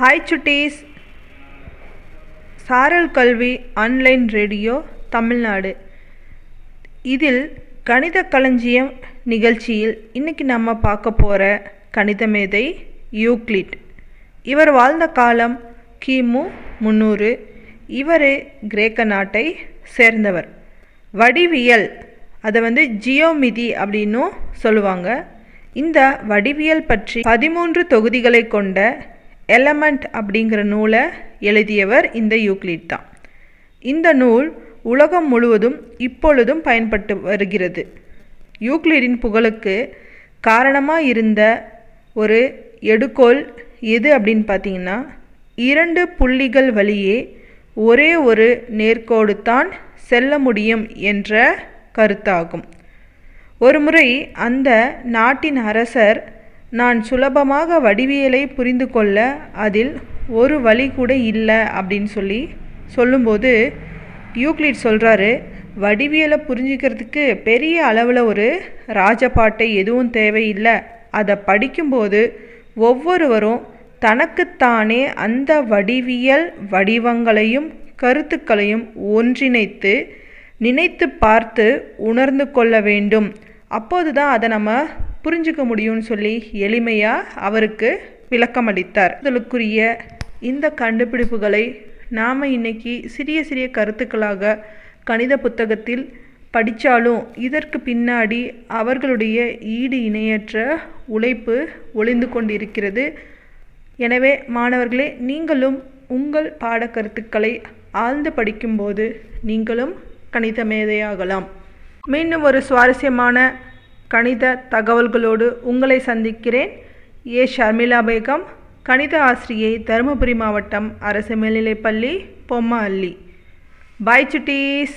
Hi சுட்டீஸ் சாரல் கல்வி online radio Tamil Nadu. இதில் கணித களஞ்சியம் நிகழ்ச்சியில் இன்னைக்கு நம்ம பார்க்க போகிற கணித மேதை யூக்ளிட். இவர் வாழ்ந்த காலம் கிமு முந்நூறு இவர் கிரேக்க நாட்டை சேர்ந்தவர். வடிவியல் அதை வந்து ஜியோமிதி அப்படின்னும் சொல்லுவாங்க. இந்த வடிவியல் பற்றி பதிமூன்று தொகுதிகளை கொண்ட எலமெண்ட் அப்படிங்கிற நூலை எழுதியவர் இந்த யூக்ளிட் தான். இந்த நூல் உலகம் முழுவதும் இப்பொழுதும் பயன்பட்டு வருகிறது. யூக்ளிடின் புகழுக்கு காரணமாக இருந்த ஒரு எடுகோல் எது அப்படின்னு பார்த்தீங்கன்னா இரண்டு புள்ளிகள் வழியே ஒரே ஒரு நேர்கோடு தான் செல்ல முடியும் என்ற கருத்தாகும். ஒருமுறை அந்த நாட்டின் அரசர் நான் சுலபமாக வடிவியலை புரிந்து கொள்ள அதில் ஒரு வழி கூட இல்லை அப்படின்னு சொல்லி சொல்லும்போது யூக்ளிட் சொல்கிறாரு வடிவியலை புரிஞ்சுக்கிறதுக்கு பெரிய அளவில் ஒரு ராஜபாட்டை எதுவும் தேவையில்லை. அதை படிக்கும்போது ஒவ்வொருவரும் தனக்குத்தானே அந்த வடிவியல் வடிவங்களையும் கருத்துக்களையும் ஒன்றிணைத்து நினைத்து பார்த்து உணர்ந்து கொள்ள வேண்டும். அப்போது தான் அதை நம்ம புரிஞ்சுக்க முடியும்னு சொல்லி எளிமையாக அவருக்கு விளக்கமளித்தார். இதற்குரிய இந்த கண்டுபிடிப்புகளை நாம் இன்னைக்கு சிறிய சிறிய கருத்துக்களாக கணித புத்தகத்தில் படித்தாலும் இதற்கு பின்னாடி அவர்களுடைய ஈடு இணையற்ற உழைப்பு ஒளிந்து கொண்டிருக்கிறது. எனவே மாணவர்களே நீங்களும் உங்கள் பாடக்கருத்துக்களை ஆழ்ந்து படிக்கும்போது நீங்களும் கணித மேதையாகலாம் மீண்டும் ஒரு சுவாரஸ்யமான கணித தகவல்களோடு உங்களை சந்திக்கிறேன். ஏ. ஷர்மிளா பேகம் கணித ஆசிரியை தருமபுரி மாவட்டம் அரசு மேல்நிலைப்பள்ளி பொம்மா அள்ளி பாய் சுட்டீஸ்